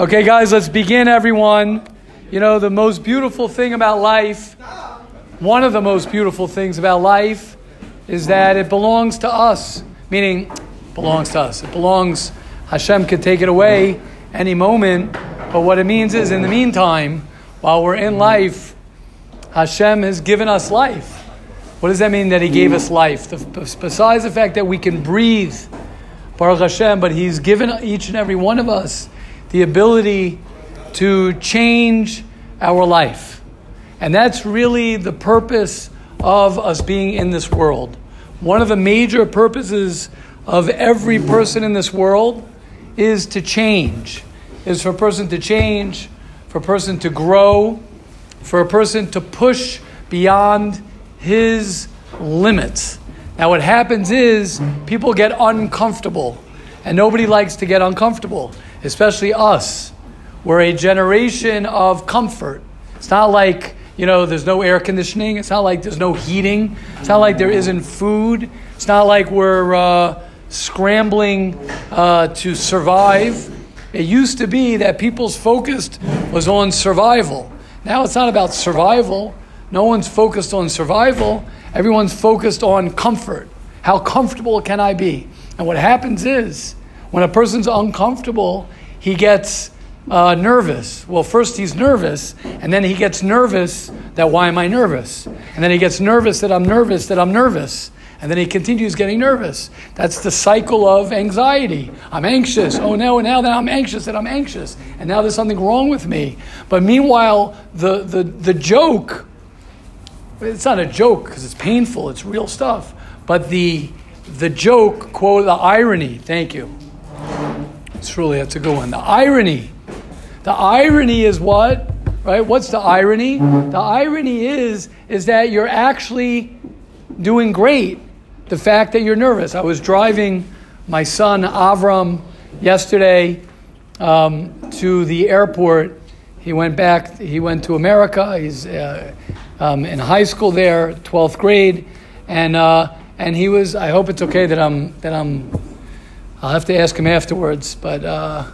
Okay, guys, let's begin, everyone. You know, the most beautiful thing about life, one of the most beautiful things about life, is that it belongs to us. Meaning, belongs to us. It belongs, Hashem could take it away any moment. But what it means is, in the meantime, while we're in life, Hashem has given us life. What does that mean that He gave us life? The, besides the fact that we can breathe, Baruch Hashem, but He's given each and every one of us the ability to change our life. And that's really the purpose of us being in this world. One of the major purposes of every person in this world is to change, is for a person to change, for a person to grow, for a person to push beyond his limits. Now, what happens is people get uncomfortable, and nobody likes to get uncomfortable especially us, we're a generation of comfort. It's not like, you know, there's no air conditioning. It's not like there's no heating. It's not like there isn't food. It's not like we're uh, scrambling uh, to survive. It used to be that people's focus was on survival. Now it's not about survival. No one's focused on survival. Everyone's focused on comfort. How comfortable can I be? And what happens is, when a person's uncomfortable, he gets uh, nervous. Well, first he's nervous, and then he gets nervous that why am I nervous? And then he gets nervous that I'm nervous that I'm nervous. And then he continues getting nervous. That's the cycle of anxiety. I'm anxious. Oh, no, and now that I'm anxious, that I'm anxious. And now there's something wrong with me. But meanwhile, the, the, the joke, it's not a joke because it's painful, it's real stuff. But the, the joke, quote, the irony, thank you Truly, that's a good one. The irony. The irony is what? Right? What's the irony? The irony is is that you're actually doing great. The fact that you're nervous. I was driving my son Avram yesterday um, to the airport. He went back. He went to America. He's uh, um, in high school there, twelfth grade, and uh, and he was. I hope it's okay that I'm that I'm I'll have to ask him afterwards, but uh,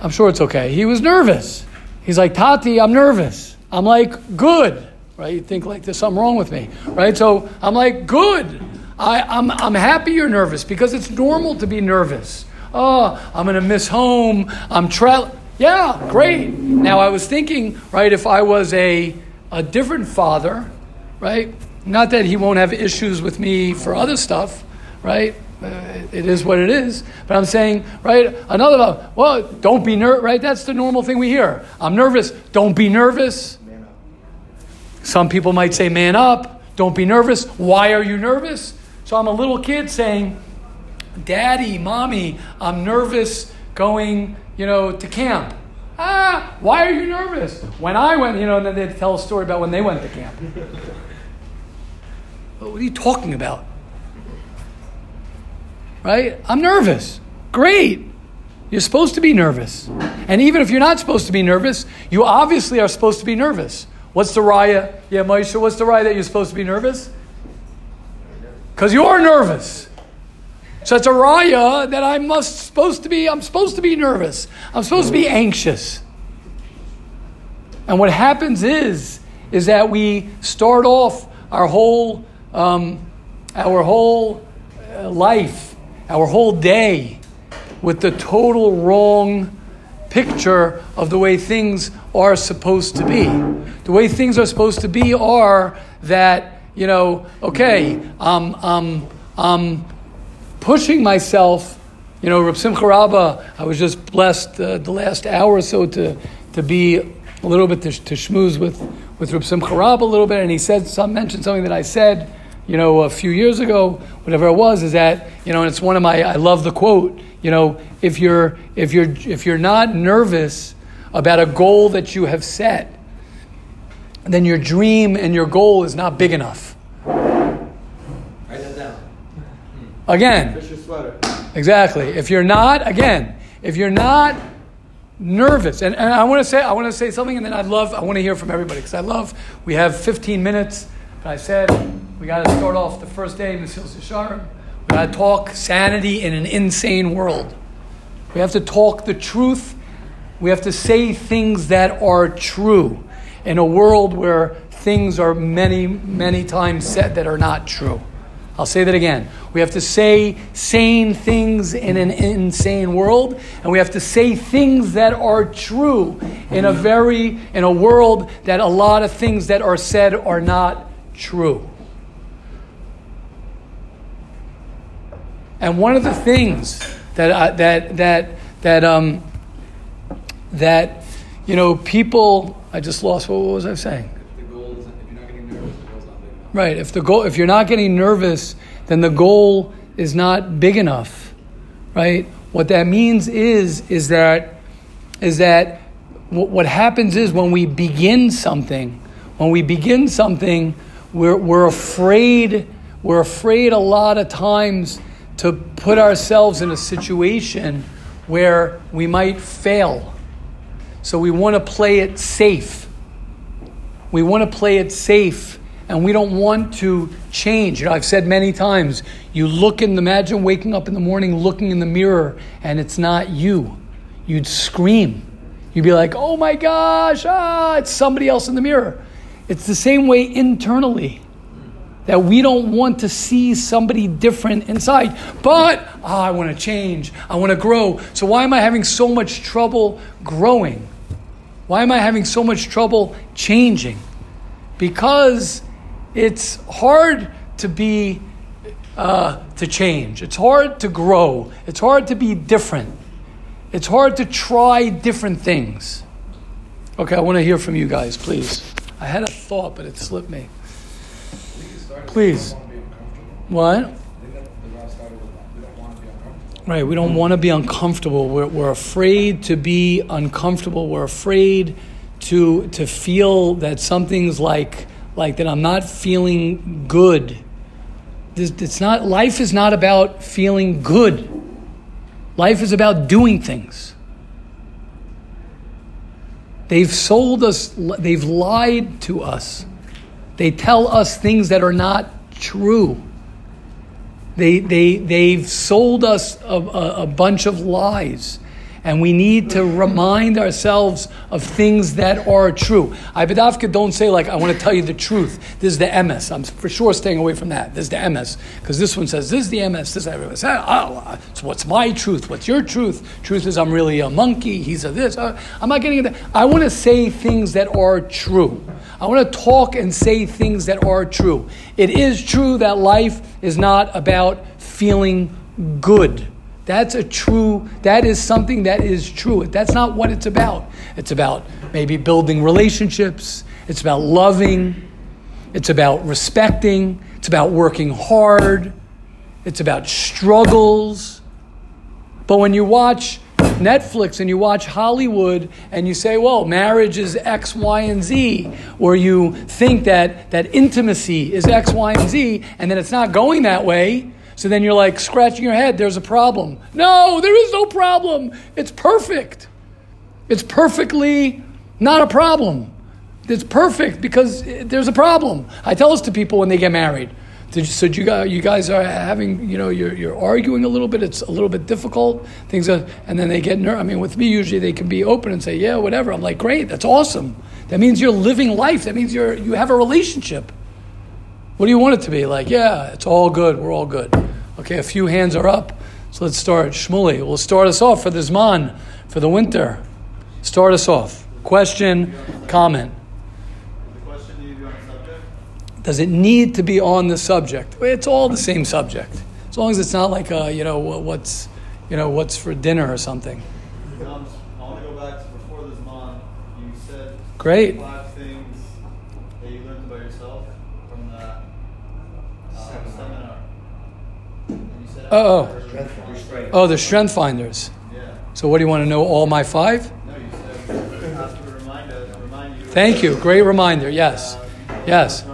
I'm sure it's okay. He was nervous. He's like, Tati, I'm nervous. I'm like, good. Right? You think like there's something wrong with me. Right? So I'm like, good. I, I'm, I'm happy you're nervous because it's normal to be nervous. Oh, I'm going to miss home. I'm traveling. Yeah, great. Now I was thinking, right, if I was a, a different father, right? Not that he won't have issues with me for other stuff, right? Uh, it is what it is. But I'm saying, right, another, well, don't be nervous, right? That's the normal thing we hear. I'm nervous. Don't be nervous. Some people might say, man up. Don't be nervous. Why are you nervous? So I'm a little kid saying, Daddy, Mommy, I'm nervous going, you know, to camp. Ah, why are you nervous? When I went, you know, and then they'd tell a story about when they went to camp. what are you talking about? Right? I'm nervous. Great. You're supposed to be nervous. And even if you're not supposed to be nervous, you obviously are supposed to be nervous. What's the raya? Yeah, Moshe, what's the raya that you're supposed to be nervous? Because you're nervous. So it's a raya that I must supposed to be, I'm supposed to be nervous. I'm supposed to be anxious. And what happens is, is that we start off our whole, um, our whole uh, life our whole day with the total wrong picture of the way things are supposed to be. The way things are supposed to be are that, you know, okay, um, um, I'm pushing myself. You know, Reb Simcha Rabba, I was just blessed uh, the last hour or so to, to be a little bit to, to schmooze with, with Reb Simcha Rabba a little bit, and he said some mentioned something that I said you know, a few years ago, whatever it was, is that, you know, and it's one of my, I love the quote, you know, if you're, if you're, if you're not nervous about a goal that you have set, then your dream and your goal is not big enough. Write that down. Again. Exactly. If you're not, again, if you're not nervous, and, and I want to say, I want to say something, and then I'd love, I want to hear from everybody because I love, we have 15 minutes, I said, we got to start off the first day, Mesilas Yesharim. We got to talk sanity in an insane world. We have to talk the truth. We have to say things that are true in a world where things are many, many times said that are not true. I'll say that again. We have to say sane things in an insane world, and we have to say things that are true in a very in a world that a lot of things that are said are not true. And one of the things that uh, that that that um that you know people I just lost what was I saying? Right. If the goal, if you're not getting nervous, then the goal is not big enough. Right. What that means is is that is that what happens is when we begin something, when we begin something, we're, we're afraid. We're afraid a lot of times to put ourselves in a situation where we might fail. So we want to play it safe. We want to play it safe and we don't want to change. You know, I've said many times, you look in, imagine waking up in the morning looking in the mirror and it's not you. You'd scream. You'd be like, oh my gosh, ah, it's somebody else in the mirror. It's the same way internally. That we don't want to see somebody different inside. But, oh, I want to change. I want to grow. So, why am I having so much trouble growing? Why am I having so much trouble changing? Because it's hard to be uh, to change. It's hard to grow. It's hard to be different. It's hard to try different things. Okay, I want to hear from you guys, please. I had a thought, but it slipped me. Please. What? Right, we don't want to be uncomfortable. We're, we're afraid to be uncomfortable. We're afraid to, to feel that something's like like that I'm not feeling good. It's not, life is not about feeling good. Life is about doing things. They've sold us, they've lied to us. They tell us things that are not true. They, they, they've sold us a, a, a bunch of lies and we need to remind ourselves of things that are true. I don't say like I want to tell you the truth. This is the MS. I'm for sure staying away from that. This is the MS because this one says this is the MS. This everyone says oh, so what's my truth? What's your truth? Truth is I'm really a monkey. He's a this. Uh, I'm not getting into. I want to say things that are true. I want to talk and say things that are true. It is true that life is not about feeling good. That's a true, that is something that is true. That's not what it's about. It's about maybe building relationships, it's about loving, it's about respecting, it's about working hard, it's about struggles. But when you watch Netflix and you watch Hollywood and you say, well, marriage is X, Y, and Z, or you think that, that intimacy is X, Y, and Z, and then it's not going that way, so then you're like scratching your head, there's a problem. No, there is no problem. It's perfect. It's perfectly not a problem. It's perfect because there's a problem. I tell this to people when they get married. So you guys, you guys are having, you know, you're, you're arguing a little bit. It's a little bit difficult. Things are, and then they get nervous. I mean, with me, usually they can be open and say, yeah, whatever. I'm like, great, that's awesome. That means you're living life. That means you're, you have a relationship. What do you want it to be? Like, yeah, it's all good. We're all good. Okay, a few hands are up. So let's start. Shmuley will start us off for this Zman, for the winter. Start us off. Question, comment. Does it need to be on the subject? It's all the same subject. As long as it's not like, a, you know, what's, you know, what's for dinner or something. I want to go back to before the Zman. You said Great. Oh, oh. Oh, the strength finders. So, what do you want to know? All my five? Thank you. Great reminder. Yes. Yes.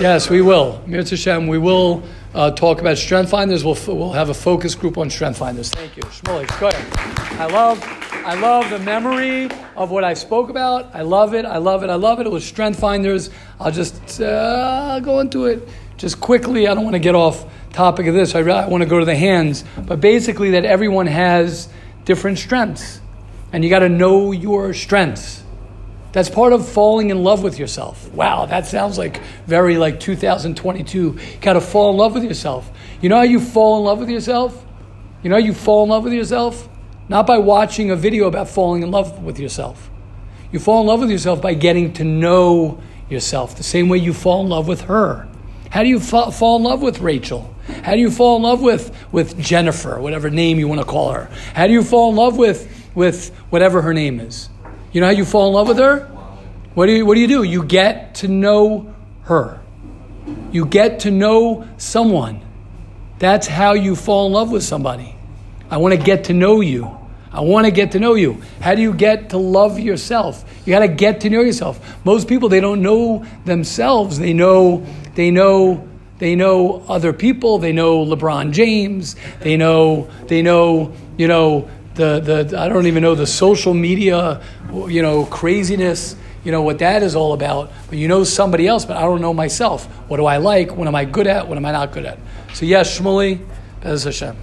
Yes, we will. Mirza Hashem, we will uh, talk about strength finders. We'll, we'll have a focus group on strength finders. Thank you. Shmuley, go ahead. I love, I love the memory of what I spoke about. I love it. I love it. I love it. It was strength finders. I'll just uh, go into it just quickly. I don't want to get off topic of this. I, I want to go to the hands, but basically that everyone has different strengths, and you got to know your strengths. That's part of falling in love with yourself. Wow, that sounds like very like 2022. You got to fall in love with yourself. You know how you fall in love with yourself? You know how you fall in love with yourself? Not by watching a video about falling in love with yourself. You fall in love with yourself by getting to know yourself, the same way you fall in love with her. How do you fa- fall in love with Rachel? How do you fall in love with, with Jennifer, whatever name you want to call her? How do you fall in love with, with whatever her name is? You know how you fall in love with her? What do you, what do, you do? You get to know her. You get to know someone. That's how you fall in love with somebody. I want to get to know you. I want to get to know you. How do you get to love yourself? You got to get to know yourself. Most people they don't know themselves. They know they know they know other people. They know LeBron James. They know they know you know the the I don't even know the social media you know craziness. You know what that is all about. But you know somebody else, but I don't know myself. What do I like? What am I good at? What am I not good at? So yes, Shmuley, Bez Hashem.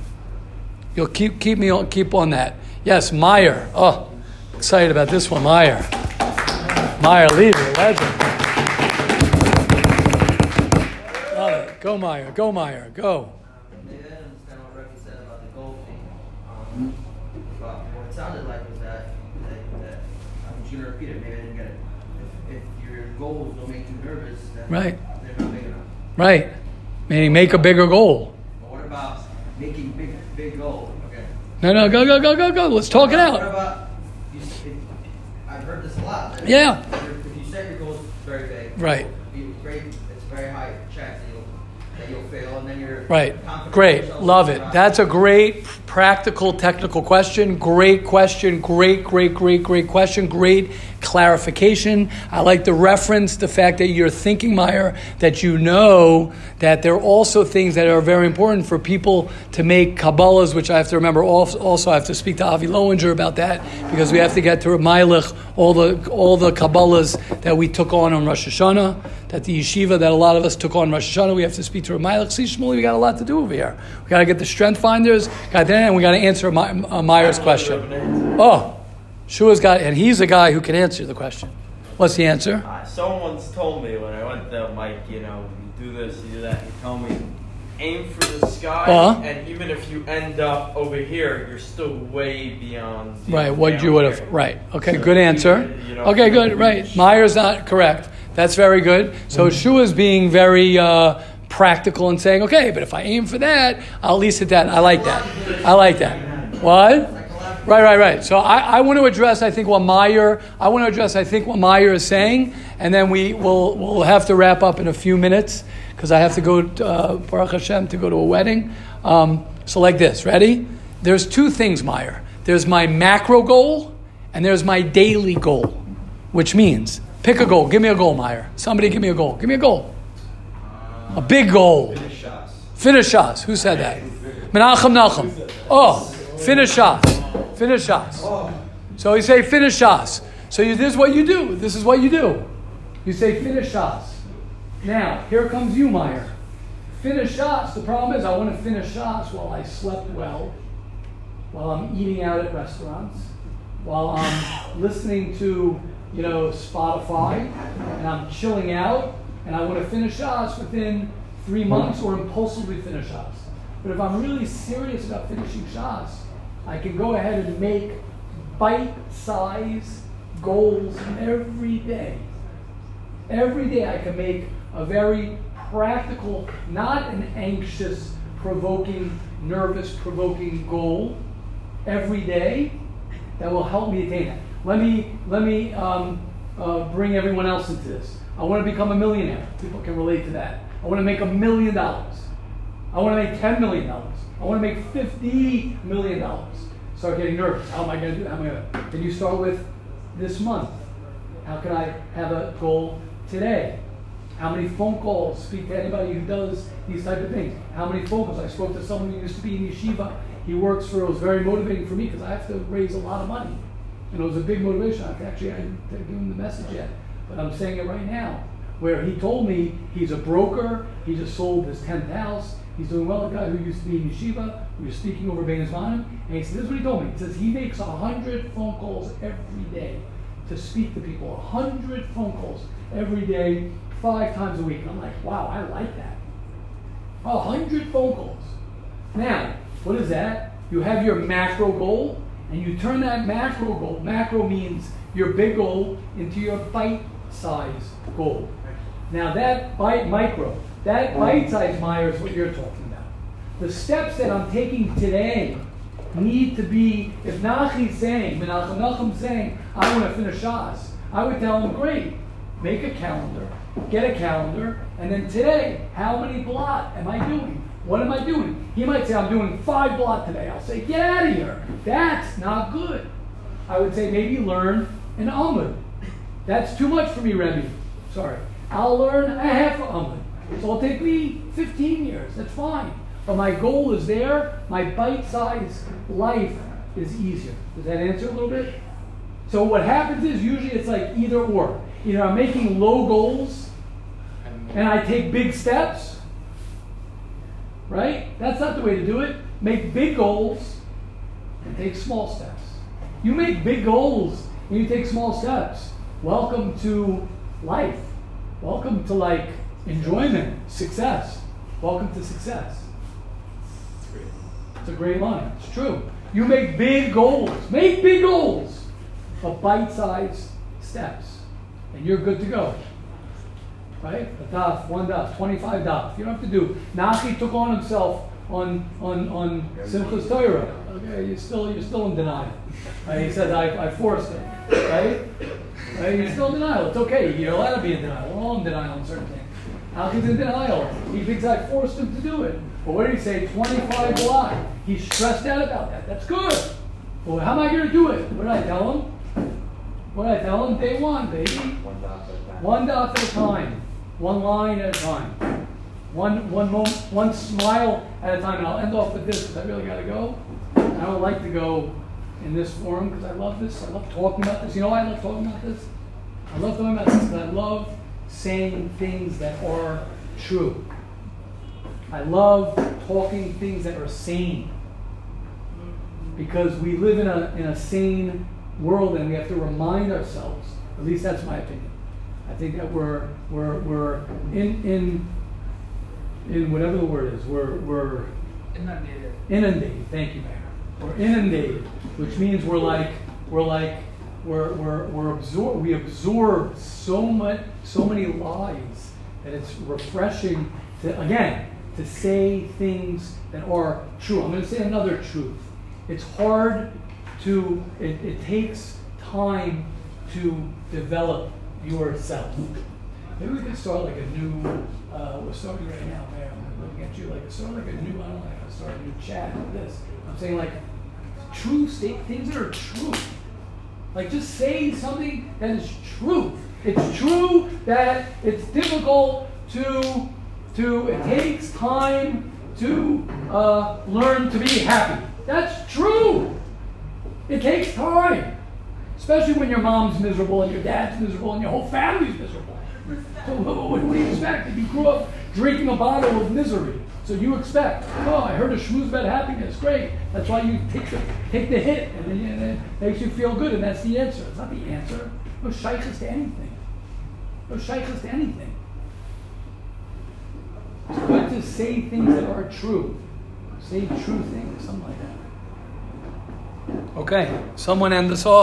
You'll keep keep me on keep on that. Yes, Meyer. Oh, excited about this one, Meyer. Meyer Levy, legend. Love it. Go Meyer. Go Meyer. Go. Maybe didn't understand what Rebbe said about the goal thing. Um, what it sounded like was that, that, that I'm just gonna repeat it. Maybe I didn't get it. If, if your goals don't make you nervous, Right. they're not big enough. Right. Meaning make a bigger goal. But what about making big, big goals? Okay. No, no, go, go, go, go, go. Let's talk it out. about? You, s- if, I've heard this a lot. Yeah. If, you set your goals very big, Right. great. It's very high chance that you'll that you'll fail, and then you're Right. Great. Love it. That's a great practical technical question. Great question. Great, great, great, great question. Great clarification. I like the reference, the fact that you're thinking, Meyer, that you know that there are also things that are very important for people to make Kabbalahs, which I have to remember. Also, I have to speak to Avi Lowinger about that because we have to get to Meilich, all the, all the Kabbalahs that we took on on Rosh Hashanah, that the yeshiva that a lot of us took on Rosh Hashanah. We have to speak to. See, Shmuley, we got a lot to do over here. We got to get the strength finders, got that, and we got to answer My, uh, Meyer's question. Oh, Shua's got, and he's a guy who can answer the question. What's the answer? Uh, someone once told me when I went to Mike, you know, you do this, you do that. He told me, aim for the sky, Uh-huh. and even if you end up over here, you're still way beyond. Right, what you would have, right. Okay, So good answer. you know, Okay, good, right. Meyer's not correct. That's very good. So Shua's being very uh, practical and saying, okay, but if I aim for that, I'll at least hit that. I like that. I like that. What? Right, right, right. So I, I want to address, I think, what Meyer, I want to address, I think, what Meyer is saying, and then we will we'll have to wrap up in a few minutes because I have to go, to, uh, Baruch Hashem, to go to a wedding. Um, so like this, ready? There's two things, Meyer. There's my macro goal, and there's my daily goal, which means pick a goal. Give me a goal, Meyer. Somebody give me a goal. Give me a goal. A big goal. Finish Shas. Finish Shas. Who said that? Menachem Nachum. Oh, finish Shas. Finish Shas. So you say finish Shas. So you, this is what you do. This is what you do. You say finish Shas. Now, here comes you, Meyer. Finish Shas. The problem is I want to finish Shas while I slept well, while I'm eating out at restaurants, while I'm listening to, you know, Spotify, and I'm chilling out, and I want to finish Shas within three months or impulsively finish Shas. But if I'm really serious about finishing Shas, I can go ahead and make bite-sized goals every day. Every day I can make a very practical, not an anxious, provoking, nervous, provoking goal every day that will help me attain it. Let me let me um, uh, bring everyone else into this. I want to become a millionaire. People can relate to that. I want to make a million dollars. I want to make ten million dollars. I want to make fifty million dollars. Start getting nervous. How am I going to do? How am I going to? Then you start with this month. How can I have a goal today? How many phone calls? Speak to anybody who does these type of things. How many phone calls? I spoke to someone who used to be in yeshiva. He works for. It was very motivating for me because I have to raise a lot of money, and it was a big motivation. Actually I didn't give him the message yet, but I'm saying it right now. Where he told me he's a broker. He just sold his tenth house. He's doing well. A guy who used to be in yeshiva, who was speaking over Bein Zmanim, and he said, "This is what he told me." He says he makes a hundred phone calls every day to speak to people. A hundred phone calls every day, five times a week. I'm like, wow, I like that. A hundred phone calls. Now, what is that? You have your macro goal, and you turn that macro goal. Macro means your big goal into your bite-size goal. Now that bite micro, that bite-size Meyer is what you're talking about. The steps that I'm taking today need to be, if Nachi's saying, Menachem Nachum's saying, I want to finish Shas, I would tell him, great, make a calendar, get a calendar, and then today, how many blatt am I doing? What am I doing? He might say, I'm doing five block today. I'll say, get out of here. That's not good. I would say, maybe learn an Amud. That's too much for me, Rebbe. Sorry. I'll learn a half Amud. So it'll take me 15 years. That's fine. But my goal is there. My bite-sized life is easier. Does that answer a little bit? So what happens is usually it's like either or. Either I'm making low goals and I take big steps, right? That's not the way to do it. Make big goals and take small steps. You make big goals and you take small steps. Welcome to life. Welcome to like enjoyment, success. Welcome to success. It's a great line. It's true. You make big goals. Make big goals, but bite-sized steps, and you're good to go. Right? A daf, one daf, 25 daf. You don't have to do. Nachi took on himself on on on Simchas Torah. Okay, you're still you're still in denial. Right? He said I, I forced him. Right? right? You're still in denial. It's okay. You're allowed to be in denial. We're all in denial on certain things. Nachi's in denial. He thinks I forced him to do it. But what did he say? 25 lot. He's stressed out about that. That's good. Well, how am I going to do it? What did I tell him? What did I tell him? Day one, baby. One dot at a time. One line at a time. One, one, moment, one smile at a time. And I'll end off with this because I really got to go. I don't like to go in this forum because I love this. I love talking about this. You know why I love talking about this? I love talking about this because I love saying things that are true. I love talking things that are sane because we live in a, in a sane world and we have to remind ourselves, at least that's my opinion. I think that we're, we're, we're in, in, in whatever the word is, we're, we're Inundated. inundated. Thank you, Meyer. We're inundated, which means we're like, we're like, we're, we're, we're absorb, we absorb so much, so many lies that it's refreshing to, again, to say things that are true. I'm going to say another truth. It's hard to, it, it takes time to develop yourself. Maybe we could start like a new, uh, we're starting right now, Meyer. I'm looking at you like, start like a new, I don't know, like start a new chat with this. I'm saying like true state, things that are true. Like just say something that is true. It's true that it's difficult to to it takes time to uh, learn to be happy. That's true. It takes time, especially when your mom's miserable and your dad's miserable and your whole family's miserable. So what, do you expect if you grew up drinking a bottle of misery? So you expect, oh, I heard a schmooze about happiness. Great. That's why you take the, take the hit, and then and it makes you feel good, and that's the answer. It's not the answer. No shaykhs to anything. No shaykhs to anything. It's good to say things that are true. Say true things, something like that. Okay, someone end this off.